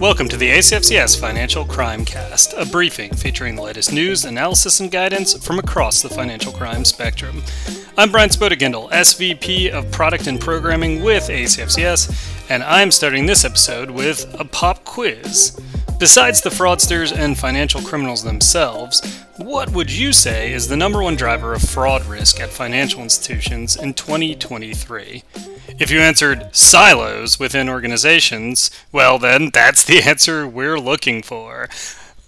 Welcome to the ACFCS Financial Crime Cast, a briefing featuring the latest news, analysis, and guidance from across the financial crime spectrum. I'm Brian Spodigindle, SVP of Product and Programming with ACFCS, and I'm starting this episode with a pop quiz. Besides the fraudsters and financial criminals themselves, what would you say is the number one driver of fraud risk at financial institutions in 2023? If you answered silos within organizations, well, then that's the answer we're looking for.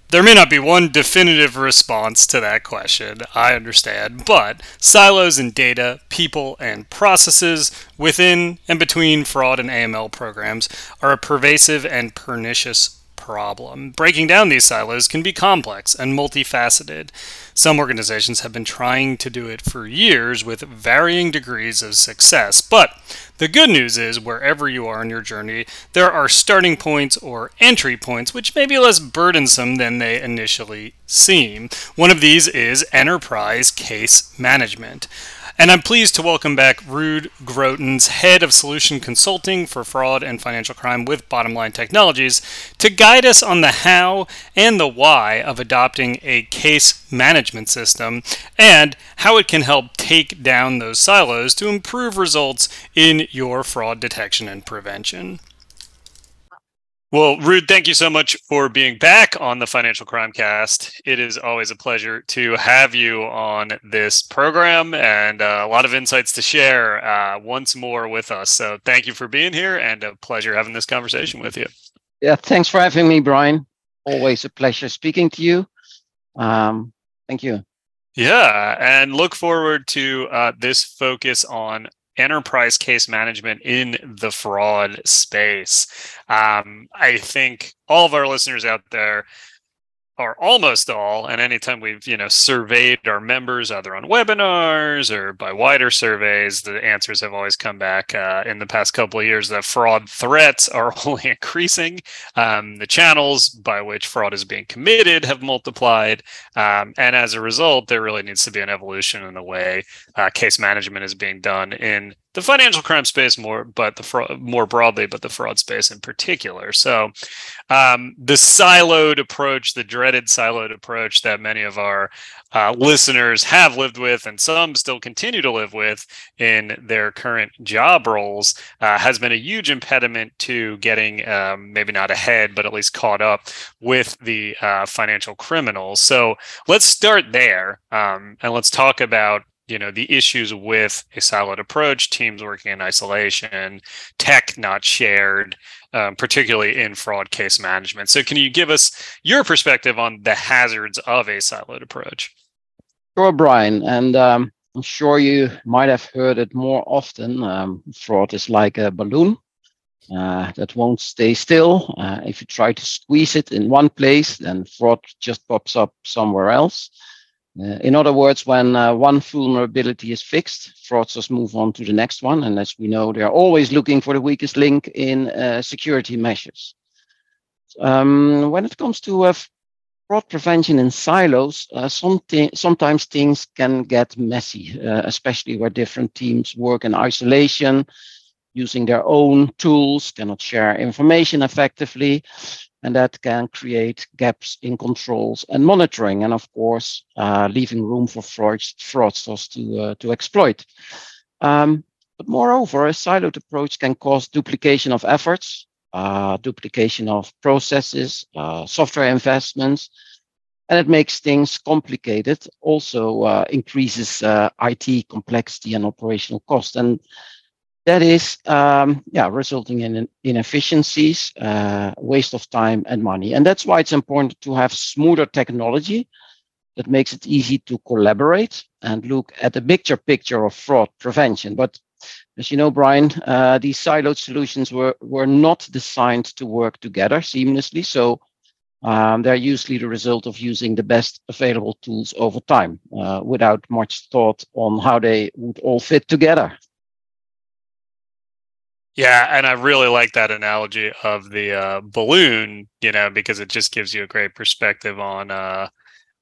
There may not be one definitive response to that question, I understand, but silos in data, people, and processes within and between fraud and AML programs are a pervasive and pernicious problem. Breaking down these silos can be complex and multifaceted. Some organizations have been trying to do it for years with varying degrees of success, but the good news is, wherever you are in your journey, there are starting points or entry points which may be less burdensome than they initially seem. One of these is enterprise case management. And I'm pleased to welcome back Ruud Grotens, Head of Solution Consulting for Fraud and Financial Crime with Bottomline Technologies, to guide us on the how and the why of adopting a case management system and how it can help take down those silos to improve results in your fraud detection and prevention. Well, Ruud, thank you so much for being back on the Financial Crime Cast. It is always a pleasure to have you on this program and uh, a lot of insights to share uh, once more with us. So, thank you for being here and a pleasure having this conversation with you. Yeah, thanks for having me, Brian. Always a pleasure speaking to you. Um, thank you. Yeah, and look forward to uh, this focus on enterprise case management in the fraud space. Um, I think all of our listeners out there are almost all and anytime we've you know surveyed our members either on webinars or by wider surveys the answers have always come back uh, in the past couple of years that fraud threats are only increasing. Um, the channels by which fraud is being committed have multiplied um, and as a result there really needs to be an evolution in the way uh, case management is being done in the financial crime space more, but the fraud more broadly, but the fraud space in particular. So, um, the siloed approach, the dreaded siloed approach that many of our uh, listeners have lived with, and some still continue to live with in their current job roles, uh, has been a huge impediment to getting um, maybe not ahead, but at least caught up with the uh, financial criminals. So, let's start there, um, and let's talk about you know the issues with a siloed approach teams working in isolation tech not shared um, particularly in fraud case management. So can you give us your perspective on the hazards of a siloed approach? Sure brian and um, i'm sure you might have heard it more often um, fraud is like a balloon uh, that won't stay still. Uh, if you try to squeeze it in one place then fraud just pops up somewhere else uh, in other words, when uh, one vulnerability is fixed, fraudsters move on to the next one. And as we know, they're always looking for the weakest link in uh, security measures. Um, when it comes to uh, fraud prevention in silos, uh, sometimes things can get messy, uh, especially where different teams work in isolation, using their own tools, cannot share information effectively and that can create gaps in controls and monitoring, and of course, uh, leaving room for fraudsters to, uh, to exploit. Um, but moreover, a siloed approach can cause duplication of efforts, uh, duplication of processes, uh, software investments, and it makes things complicated, also uh, increases uh, IT complexity and operational cost. And that is um, yeah resulting in inefficiencies uh, waste of time and money. And that's why it's important to have smoother technology that makes it easy to collaborate and look at the bigger picture of fraud prevention. But as you know brian uh, these siloed solutions were, were not designed to work together seamlessly. So um, they're usually the result of using the best available tools over time uh, without much thought on how they would all fit together yeah, and I really like that analogy of the uh, balloon, you know, because it just gives you a great perspective on uh,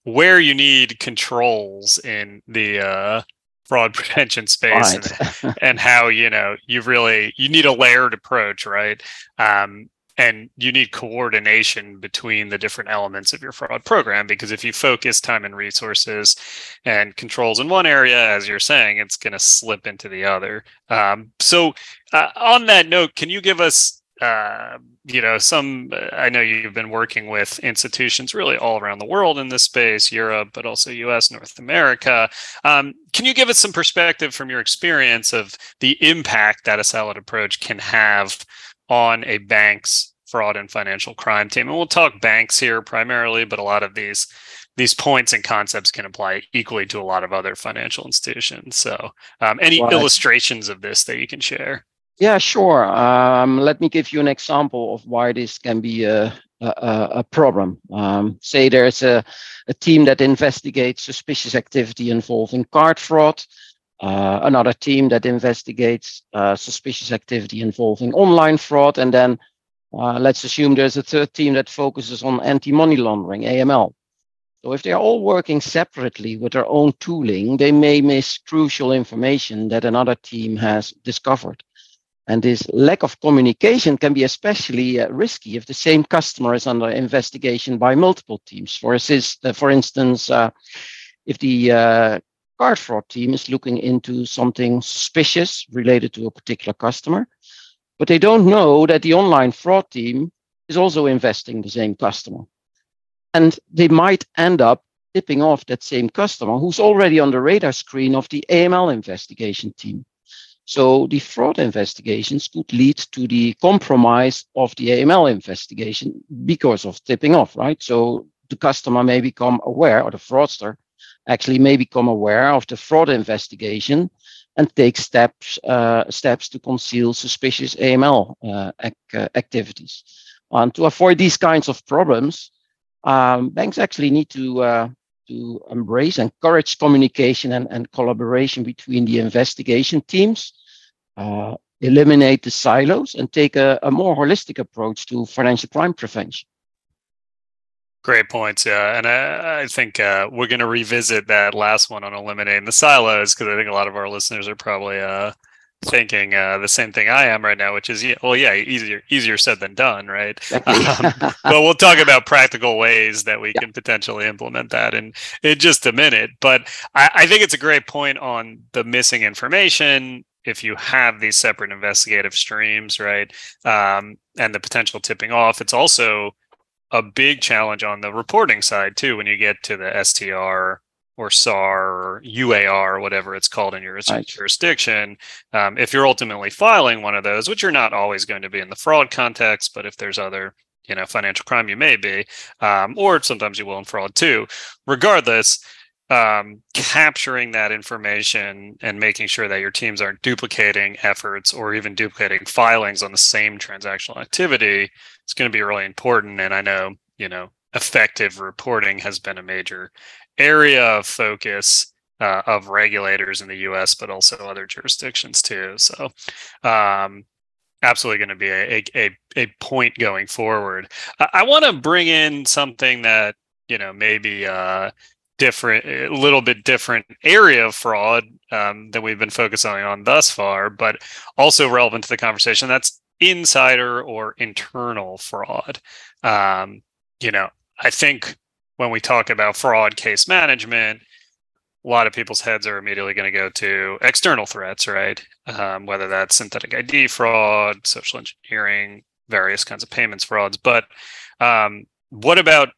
where you need controls in the uh, fraud prevention space right. and, and, how you know you really you need a layered approach, right? Um, and you need coordination between the different elements of your fraud program because if you focus time and resources and controls in one area as you're saying it's going to slip into the other um, so uh, on that note can you give us uh, you know, some, I know you've been working with institutions really all around the world in this space, Europe, but also US, North America. Um, can you give us some perspective from your experience of the impact that a solid approach can have on a bank's fraud and financial crime team? And we'll talk banks here primarily, but a lot of these these points and concepts can apply equally to a lot of other financial institutions. So, um, any well, illustrations of this that you can share? Yeah, sure. Um, let me give you an example of why this can be a, a, a problem. Um, say there's a, a team that investigates suspicious activity involving card fraud, uh, another team that investigates uh, suspicious activity involving online fraud, and then uh, let's assume there's a third team that focuses on anti-money laundering, AML. So if they're all working separately with their own tooling, they may miss crucial information that another team has discovered. And this lack of communication can be especially uh, risky if the same customer is under investigation by multiple teams. For, assist, uh, for instance, uh, if the uh, card fraud team is looking into something suspicious related to a particular customer, but they don't know that the online fraud team is also investing the same customer. And they might end up tipping off that same customer who's already on the radar screen of the AML investigation team. So the fraud investigations could lead to the compromise of the AML investigation because of tipping off, right? So the customer may become aware, or the fraudster actually may become aware of the fraud investigation and take steps uh, steps to conceal suspicious AML uh, ac- uh, activities. And to avoid these kinds of problems, um, banks actually need to to embrace, encourage communication and, and collaboration between the investigation teams eliminate the silos and take a, a, more holistic approach to financial crime prevention. Great points, yeah, and I, I think uh, we're going to revisit that last one on eliminating the silos because I think a lot of our listeners are probably uh, thinking uh, the same thing I am right now, which is, well, yeah, easier easier said than done, right? um, but we'll talk about practical ways that we yeah. can potentially implement that in in just a minute. But I, I think it's a great point on the missing information if you have these separate investigative streams, right, um, and the potential tipping off, it's also a big challenge on the reporting side too. When you get to the STR or SAR or UAR or whatever it's called in your right. jurisdiction, um, if you're ultimately filing one of those, which you're not always going to be in the fraud context, but if there's other you know financial crime, you may be, um, or sometimes you will in fraud too. Regardless um, capturing that information and making sure that your teams aren't duplicating efforts or even duplicating filings on the same transactional activity is going to be really important. And I know, you know, effective reporting has been a major area of focus uh, of regulators in the US, but also other jurisdictions too. So, um, absolutely going to be a, a, a point going forward. I, I want to bring in something that, you know, maybe uh, different, a little bit different area of fraud um, that we've been focusing on thus far, but also relevant to the conversation. That's insider or internal fraud. Um, you know, I think when we talk about fraud case management, a lot of people's heads are immediately going to go to external threats, right? Um, whether that's synthetic ID fraud, social engineering, various kinds of payments frauds. But um, what about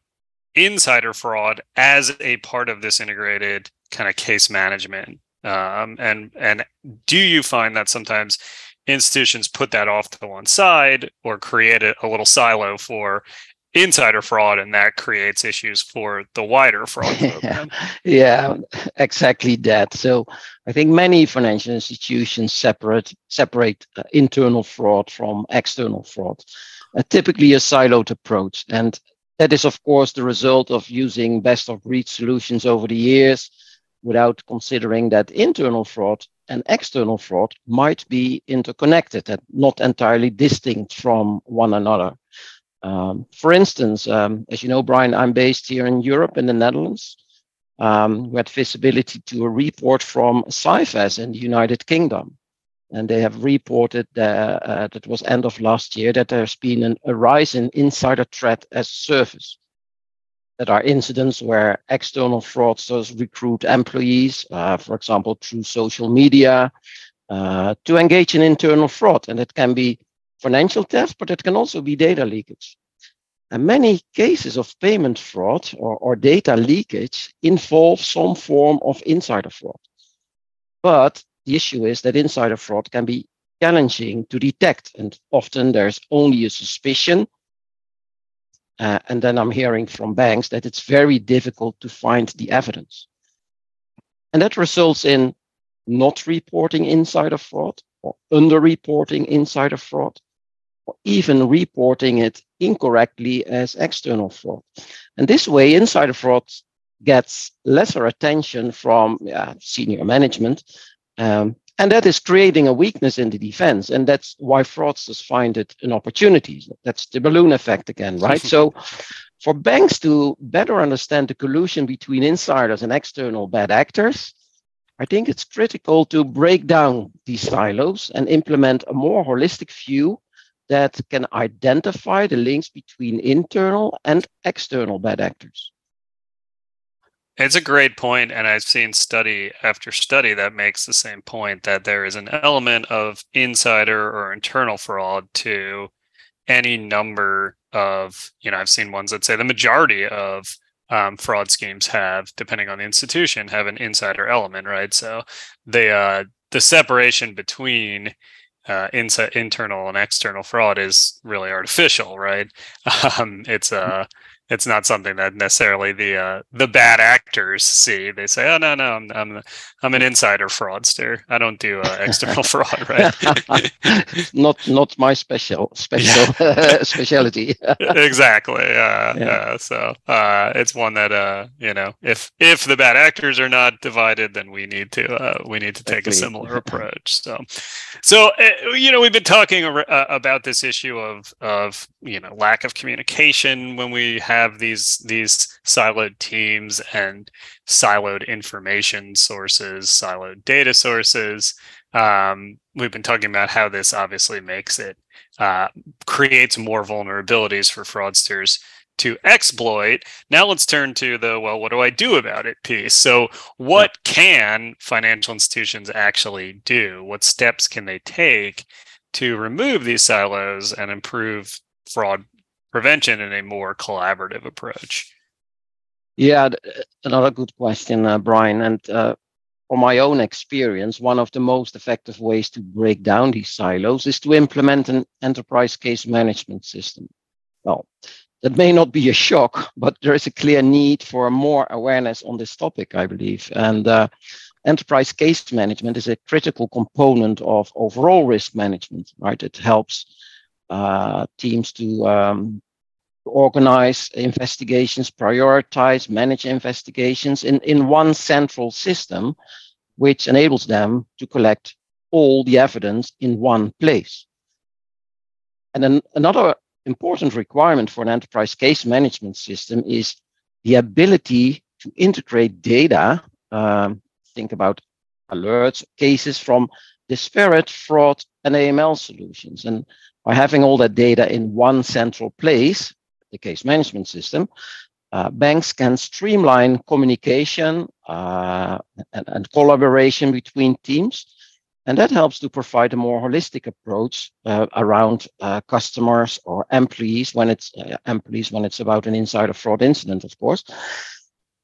insider fraud as a part of this integrated kind of case management um, and and do you find that sometimes institutions put that off to one side or create a, a little silo for insider fraud and that creates issues for the wider fraud program. yeah, exactly that. So I think many financial institutions separate separate uh, internal fraud from external fraud. Uh, typically a siloed approach and that is, of course, the result of using best of breed solutions over the years without considering that internal fraud and external fraud might be interconnected and not entirely distinct from one another. Um, for instance, um, as you know, Brian, I'm based here in Europe, in the Netherlands. Um, we had visibility to a report from Cifas in the United Kingdom. And they have reported that, uh, that was end of last year that there's been an, a rise in insider threat as service. That are incidents where external fraudsters recruit employees, uh, for example, through social media, uh, to engage in internal fraud. And it can be financial theft, but it can also be data leakage. And many cases of payment fraud or, or data leakage involve some form of insider fraud. But the issue is that insider fraud can be challenging to detect, and often there's only a suspicion. Uh, and then I'm hearing from banks that it's very difficult to find the evidence. And that results in not reporting insider fraud or underreporting insider fraud or even reporting it incorrectly as external fraud. And this way, insider fraud gets lesser attention from yeah, senior management. Um, and that is creating a weakness in the defense. And that's why fraudsters find it an opportunity. That's the balloon effect again, right? so for banks to better understand the collusion between insiders and external bad actors, I think it's critical to break down these silos and implement a more holistic view that can identify the links between internal and external bad actors. It's a great point, and I've seen study after study that makes the same point that there is an element of insider or internal fraud to any number of, you know, I've seen ones that say the majority of um, fraud schemes have, depending on the institution, have an insider element, right? So the uh, the separation between uh, inside internal and external fraud is really artificial, right? Um, it's a uh, it's not something that necessarily the uh, the bad actors see. They say, "Oh no, no, I'm I'm, I'm an insider fraudster. I don't do uh, external fraud." Right? not not my special special yeah. specialty. exactly. Uh, yeah. so uh, it's one that uh, you know, if if the bad actors are not divided, then we need to uh, we need to take a similar approach. So, so you know, we've been talking about this issue of of you know lack of communication when we have have these these siloed teams and siloed information sources, siloed data sources. Um, we've been talking about how this obviously makes it uh, creates more vulnerabilities for fraudsters to exploit. Now let's turn to the well, what do I do about it piece. So, what can financial institutions actually do? What steps can they take to remove these silos and improve fraud prevention in a more collaborative approach? Yeah, another good question, uh, Brian. And uh, from my own experience, one of the most effective ways to break down these silos is to implement an enterprise case management system. Well, that may not be a shock, but there is a clear need for more awareness on this topic, I believe. And uh, enterprise case management is a critical component of overall risk management, right? It helps teams to um, organize investigations, prioritize, manage investigations in, in one central system, which enables them to collect all the evidence in one place. And then another important requirement for an enterprise case management system is the ability to integrate data. Um, think about alerts, cases from disparate fraud and AML solutions. And by having all that data in one central place, the case management system, uh, banks can streamline communication uh, and, and, collaboration between teams. And that helps to provide a more holistic approach uh, around uh, customers or employees when it's uh, employees when it's about an insider fraud incident, of course.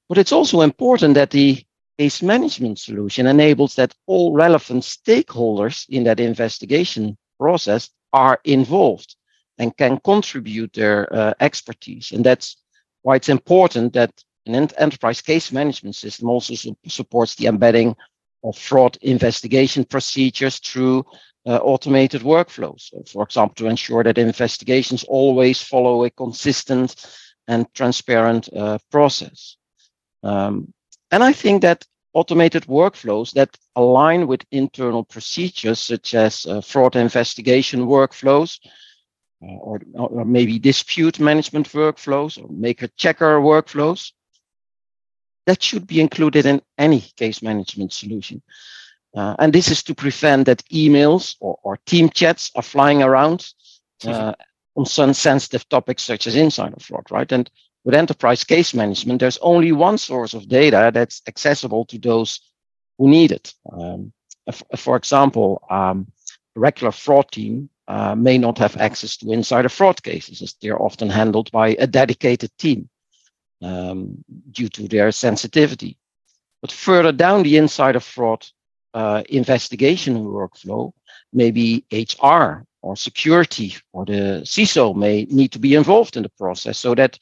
But it's also important that the case management solution enables that all relevant stakeholders in that investigation process are involved and can contribute their uh, expertise. And that's why it's important that an enterprise case management system also su- supports the embedding of fraud investigation procedures through uh, automated workflows. So for example, to ensure that investigations always follow a consistent and transparent uh, process. Um, and I think that automated workflows that align with internal procedures such as uh, fraud investigation workflows uh, or, or maybe dispute management workflows or maker checker workflows. That should be included in any case management solution. Uh, and this is to prevent that emails or, or team chats are flying around uh, on some sensitive topics such as insider fraud, right? And with enterprise case management, there's only one source of data that's accessible to those who need it. Um, for example, um, a regular fraud team uh, may not have access to insider fraud cases as they're often handled by a dedicated team um, due to their sensitivity. But further down the insider fraud uh, investigation workflow, maybe HR or security or the CISO may need to be involved in the process. So that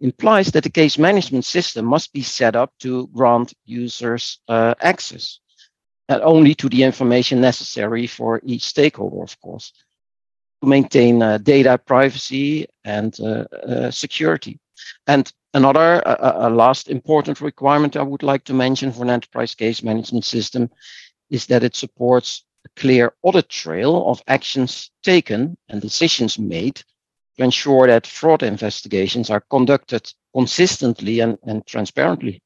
implies that the case management system must be set up to grant users uh, access, not only to the information necessary for each stakeholder, of course, to maintain uh, data privacy and uh, uh, security. And another, a last important requirement I would like to mention for an enterprise case management system is that it supports a clear audit trail of actions taken and decisions made to ensure that fraud investigations are conducted consistently and, and transparently.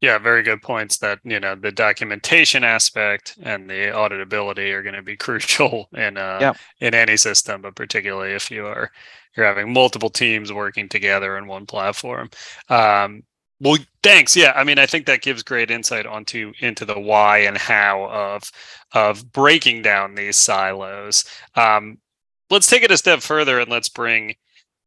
Yeah, very good points that, you know, the documentation aspect and the auditability are going to be crucial in uh, yeah. in any system, but particularly if you are you're having multiple teams working together in one platform. Um, well, thanks. Yeah, I mean, I think that gives great insight onto into the why and how of of breaking down these silos. Um, let's take it a step further and let's bring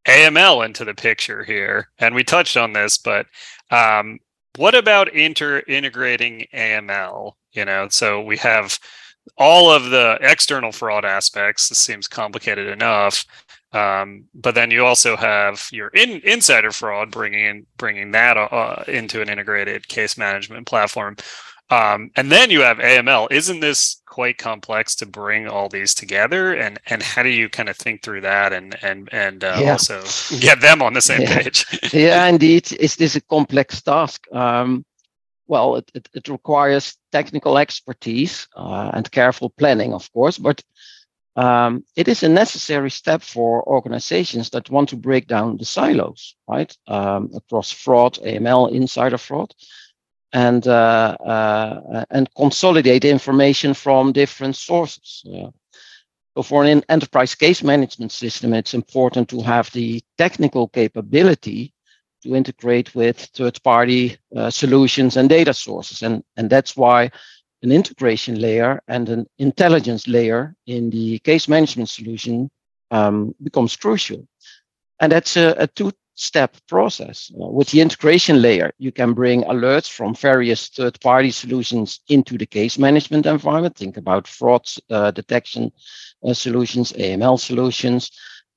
AML into the picture here. And we touched on this, but um, what about inter integrating AML? You know, so we have all of the external fraud aspects. This seems complicated enough. Um, but then you also have your in, insider fraud, bringing in, bringing that uh, into an integrated case management platform, um, and then you have AML. Isn't this quite complex to bring all these together? And and how do you kind of think through that and and and uh, yeah. also get them on the same yeah. page? yeah, indeed. Is this a complex task? Um, well, it, it, it, requires technical expertise uh, and careful planning, of course, but um, it is a necessary step for organizations that want to break down the silos, right, um, across fraud, AML, insider fraud, and uh, uh, and consolidate information from different sources. so, for an enterprise case management system, it's important to have the technical capability to integrate with third-party uh, solutions and data sources, and and that's why an integration layer and an intelligence layer in the case management solution um, becomes crucial. And that's a, a two step process. Uh, with the integration layer, you can bring alerts from various third party solutions into the case management environment. Think about fraud uh, detection uh, solutions, AML solutions.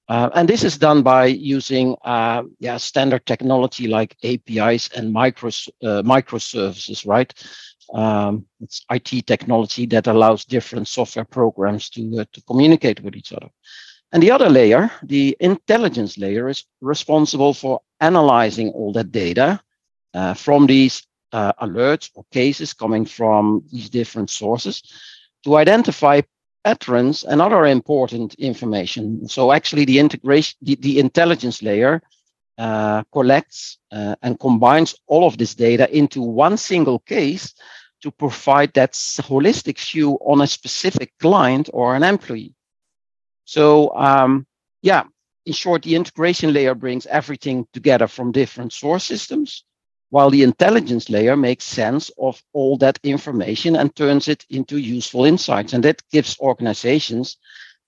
Uh, and this is done by using uh, yeah, standard technology like APIs and micro, uh, microservices, right? Um, it's IT technology that allows different software programs to, to communicate with each other. And the other layer, the intelligence layer, is responsible for analyzing all that data uh, from these uh, alerts or cases coming from these different sources to identify patterns and other important information. So actually the integration, the, the intelligence layer uh, collects uh, and combines all of this data into one single case to provide that holistic view on a specific client or an employee. So, um, yeah, in short, the integration layer brings everything together from different source systems, while the intelligence layer makes sense of all that information and turns it into useful insights. And that gives organizations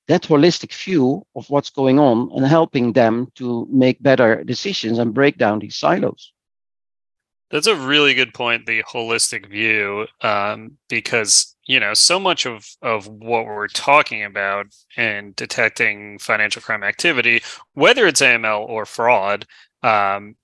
that holistic view of what's going on and helping them to make better decisions and break down these silos. That's a really good point, the holistic view, um, because you know so much of of what we're talking about in detecting financial crime activity, whether it's AML or fraud, um,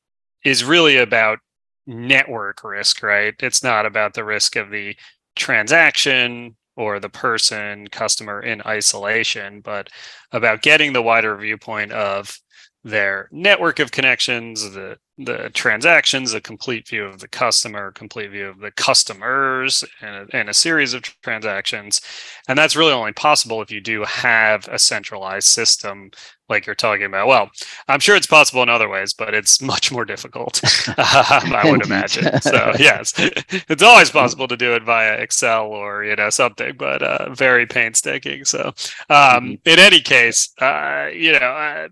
is really about network risk, right? It's not about the risk of the transaction or the person, customer in isolation, but about getting the wider viewpoint of their network of connections, the the transactions, a complete view of the customer, complete view of the customers, and a, and a series of transactions. And that's really only possible if you do have a centralized system like you're talking about. Well, I'm sure it's possible in other ways, but it's much more difficult, um, I would imagine. So yes, it's always possible to do it via Excel or you know something, but uh, very painstaking. So um, mm-hmm. in any case, uh, you know. Uh,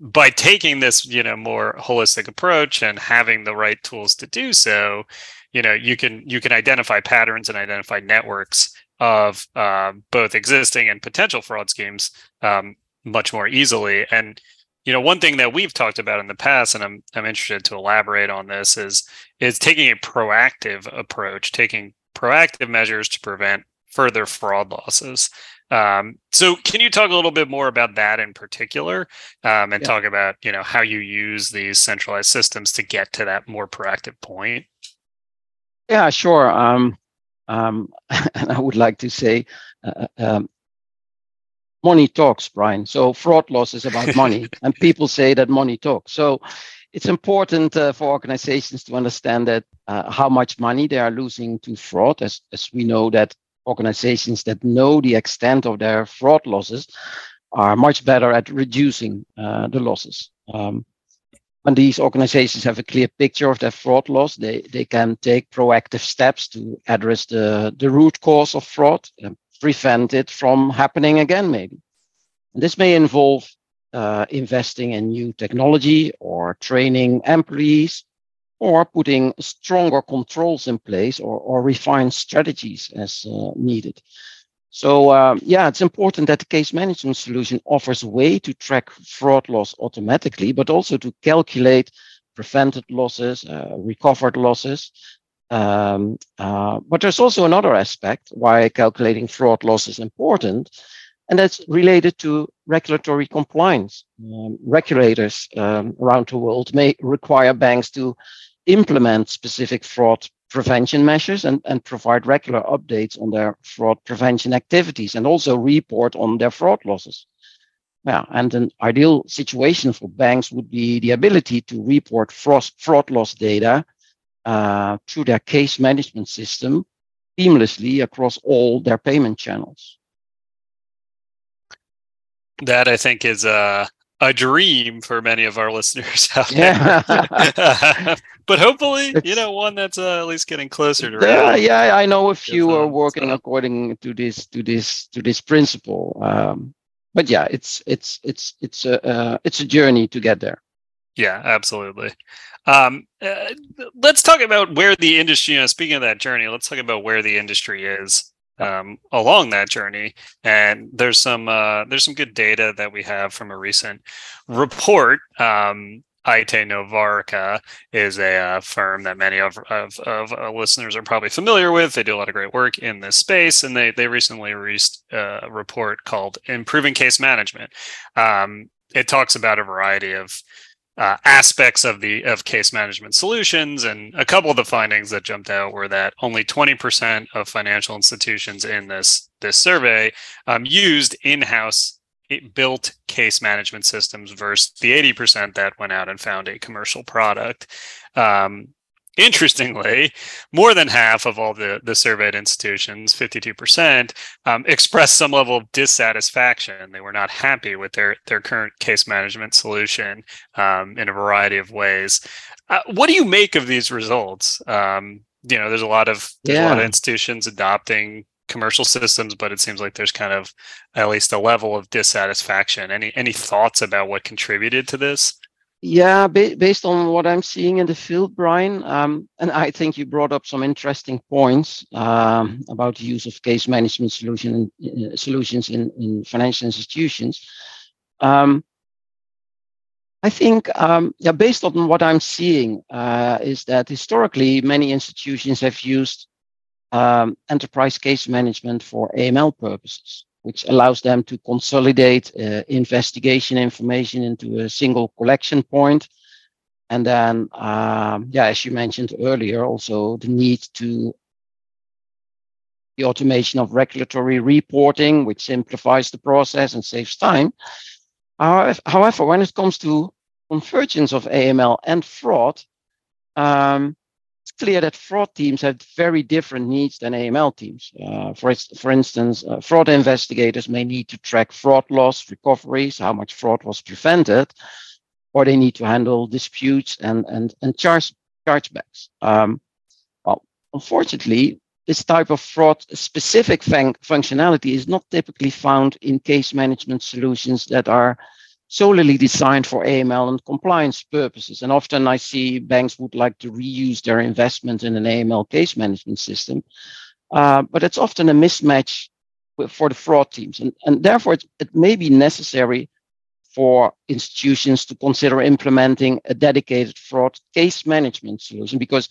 by taking this you know more holistic approach and having the right tools to do so you know you can you can identify patterns and identify networks of uh, both existing and potential fraud schemes um, much more easily. And you know one thing that we've talked about in the past and I'm I'm interested to elaborate on this is is taking a proactive approach taking proactive measures to prevent further fraud losses um, so can you talk a little bit more about that in particular um, and yeah. talk about, you know, how you use these centralized systems to get to that more proactive point? Yeah, sure. Um, um, and I would like to say, uh, um, money talks, Brian. So fraud loss is about money, and people say that money talks. So it's important uh, for organizations to understand that uh, how much money they are losing to fraud, as as we know that organizations that know the extent of their fraud losses are much better at reducing uh, the losses. Um, when these organizations have a clear picture of their fraud loss, they, they can take proactive steps to address the, the root cause of fraud and prevent it from happening again, maybe. And this may involve uh, investing in new technology or training employees or putting stronger controls in place or, or refined strategies as uh, needed. So um, yeah, it's important that the case management solution offers a way to track fraud loss automatically, but also to calculate prevented losses, uh, recovered losses. Um, uh, but there's also another aspect why calculating fraud loss is important, and that's related to regulatory compliance. Um, regulators um, around the world may require banks to implement specific fraud prevention measures and, and provide regular updates on their fraud prevention activities and also report on their fraud losses. Yeah, and an ideal situation for banks would be the ability to report fraud, fraud loss data uh, through their case management system seamlessly across all their payment channels. That I think is a a dream for many of our listeners out there. Yeah. but hopefully, it's, you know, one that's uh, at least getting closer to. Yeah, yeah, I know a few are working so. according to this to this to this principle. Um, but yeah, it's it's it's it's a uh, it's a journey to get there. Yeah, absolutely. Um, uh, let's talk about where the industry. You know, speaking of that journey, let's talk about where the industry is um, along that journey. And there's some uh, there's some good data that we have from a recent report. Um, Aite-Novarica is a uh, firm that many of, of, of uh, listeners are probably familiar with. They do a lot of great work in this space, and they they recently released a report called "Improving Case Management." Um, it talks about a variety of uh, aspects of the of case management solutions and a couple of the findings that jumped out were that only 20% of financial institutions in this this survey um, used in-house built case management systems versus the 80% that went out and found a commercial product. Um, Interestingly, more than half of all the, the surveyed institutions, 52%, um, expressed some level of dissatisfaction. They were not happy with their, their current case management solution um, in a variety of ways. Uh, what do you make of these results? Um, you know, there's a lot of there's yeah. a lot of institutions adopting commercial systems, but it seems like there's kind of at least a level of dissatisfaction. Any any thoughts about what contributed to this? Yeah, ba- based on what I'm seeing in the field, Brian, um, and I think you brought up some interesting points um, about the use of case management solution, uh, solutions in, in financial institutions. Um, I think, um, yeah, based on what I'm seeing, uh, is that historically many institutions have used um, enterprise case management for AML purposes which allows them to consolidate uh, investigation information into a single collection point. And then, um, yeah, as you mentioned earlier, also the need to the automation of regulatory reporting, which simplifies the process and saves time. However, when it comes to convergence of AML and fraud, um, clear that fraud teams have very different needs than AML teams. Uh, for, for instance, uh, fraud investigators may need to track fraud loss, recoveries, how much fraud was prevented, or they need to handle disputes and, and, and charge, chargebacks. Um, well, unfortunately, this type of fraud specific fun- functionality is not typically found in case management solutions that are solely designed for AML and compliance purposes. And often I see banks would like to reuse their investment in an AML case management system, uh, but it's often a mismatch for the fraud teams. And, and therefore, it, it may be necessary for institutions to consider implementing a dedicated fraud case management solution because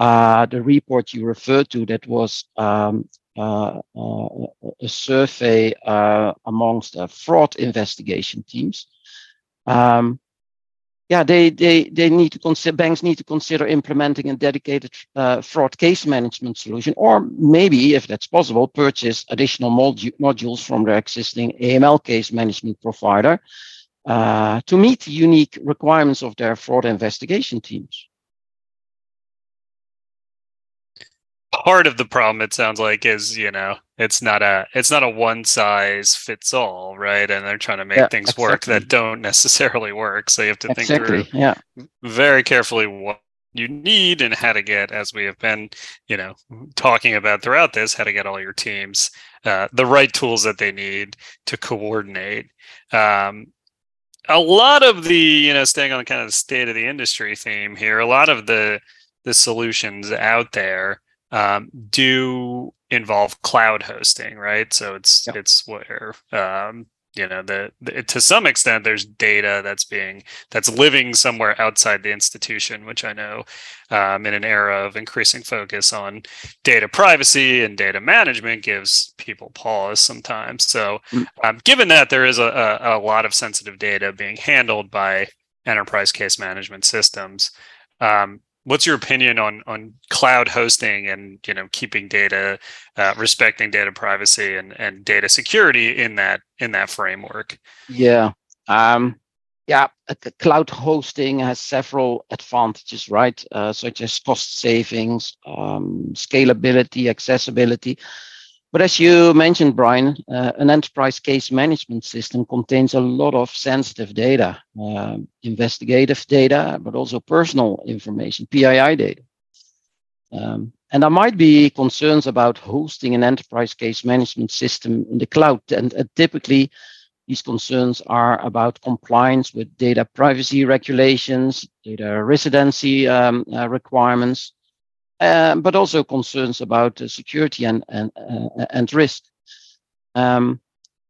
uh, the report you referred to that was um, a survey uh, amongst fraud investigation teams. Um, yeah, they, they, they need to consider, banks need to consider implementing a dedicated uh, fraud case management solution, or maybe, if that's possible, purchase additional modu- modules from their existing AML case management provider uh, to meet the unique requirements of their fraud investigation teams. Part of the problem it sounds like is you know it's not a it's not a one size fits all right and they're trying to make yeah, things exactly. work that don't necessarily work so you have to exactly. think through yeah. very carefully what you need and how to get as we have been you know talking about throughout this how to get all your teams uh, the right tools that they need to coordinate um, a lot of the you know staying on kind of the state of the industry theme here a lot of the the solutions out there um, do involve cloud hosting, right? So it's yep. it's where um, you know the, the, to some extent there's data that's being that's living somewhere outside the institution, which I know um, in an era of increasing focus on data privacy and data management gives people pause sometimes. So, mm. um, given that there is a, a, a lot of sensitive data being handled by enterprise case management systems. Um, what's your opinion on on cloud hosting and you know keeping data uh, respecting data privacy and and data security in that in that framework? Yeah um yeah cloud hosting has several advantages right? Uh, such as cost savings um, scalability accessibility but as you mentioned, Brian, uh, an enterprise case management system contains a lot of sensitive data, uh, investigative data, but also personal information, PII data. Um, and there might be concerns about hosting an enterprise case management system in the cloud. And uh, typically, these concerns are about compliance with data privacy regulations, data residency um, uh, requirements, um, but also concerns about security and and uh, and risk. Um,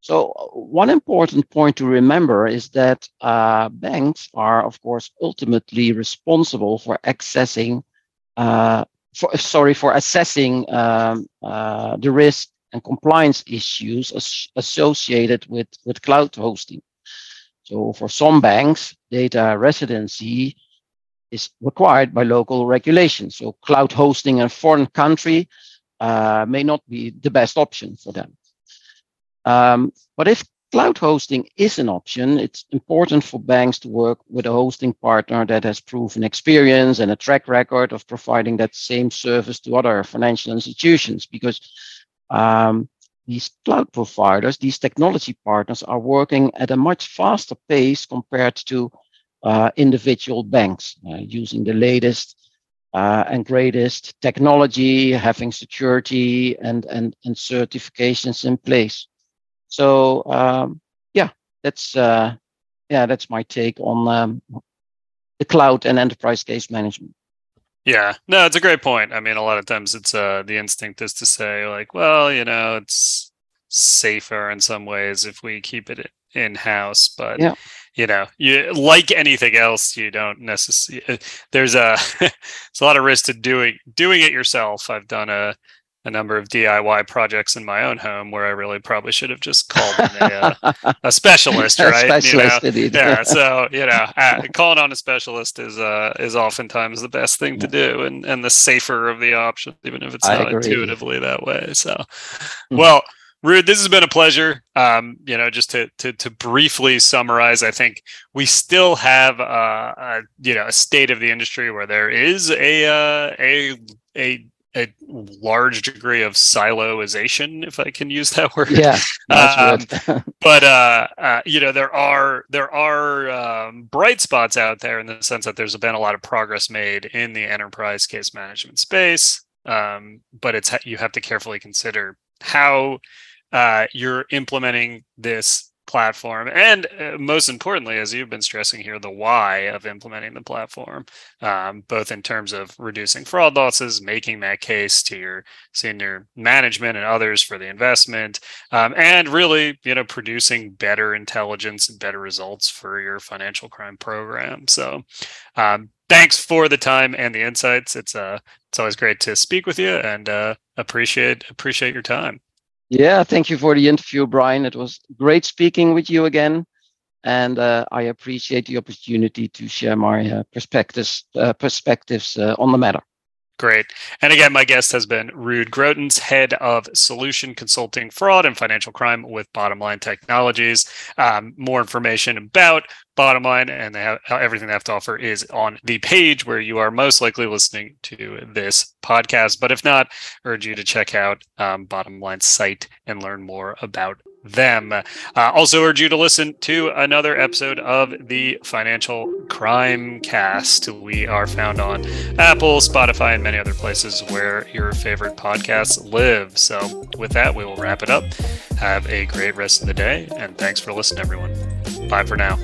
so one important point to remember is that uh, banks are, of course, ultimately responsible for accessing, uh, for, sorry, for assessing um, uh, the risk and compliance issues as associated with, with cloud hosting. So for some banks, data residency is required by local regulations. So cloud hosting in a foreign country uh, may not be the best option for them. Um, but if cloud hosting is an option, it's important for banks to work with a hosting partner that has proven experience and a track record of providing that same service to other financial institutions because um, these cloud providers, these technology partners are working at a much faster pace compared to individual banks uh, using the latest uh, and greatest technology, having security and, and, and certifications in place. So um, yeah, that's uh, yeah, that's my take on um, the cloud and enterprise case management. Yeah, no, it's a great point. I mean, a lot of times it's uh, the instinct is to say like, well, you know, it's safer in some ways if we keep it in house, but yeah you know you like anything else you don't necessarily uh, there's a it's a lot of risk to doing doing it yourself i've done a a number of DIY projects in my own home where I really probably should have just called a, uh, a specialist, right? A specialist, you know? yeah. So you know, uh, calling on a specialist is uh, is oftentimes the best thing to do, and and the safer of the options, even if it's not intuitively that way. So, mm-hmm. well, Ruud, this has been a pleasure. Um, you know, just to, to to briefly summarize, I think we still have uh, a you know a state of the industry where there is a uh, a a a large degree of siloization, if I can use that word. Yeah, um, but uh, uh, you know, there are there are um, bright spots out there in the sense that there's been a lot of progress made in the enterprise case management space. Um, but it's you have to carefully consider how uh, you're implementing this platform. And uh, most importantly as you've been stressing here the why of implementing the platform um, both in terms of reducing fraud losses making that case to your senior management and others for the investment um, and really you know producing better intelligence and better results for your financial crime program. So um, thanks for the time and the insights. It's uh it's always great to speak with you and uh, appreciate appreciate your time yeah, thank you for the interview, Brian. It was great speaking with you again. And uh, I appreciate the opportunity to share my uh, perspectives, uh, perspectives uh, on the matter. Great. And again, my guest has been Ruud Grotens, head of solution consulting fraud and financial crime with Bottomline Technologies. Um, more information about Bottomline and have, everything they have to offer is on the page where you are most likely listening to this podcast. But if not, urge you to check out um, Bottomline's site and learn more about them. Uh, also, urge you to listen to another episode of the Financial Crime Cast. We are found on Apple, Spotify, and many other places where your favorite podcasts live. So, with that, we will wrap it up. Have a great rest of the day, and thanks for listening, everyone. Bye for now.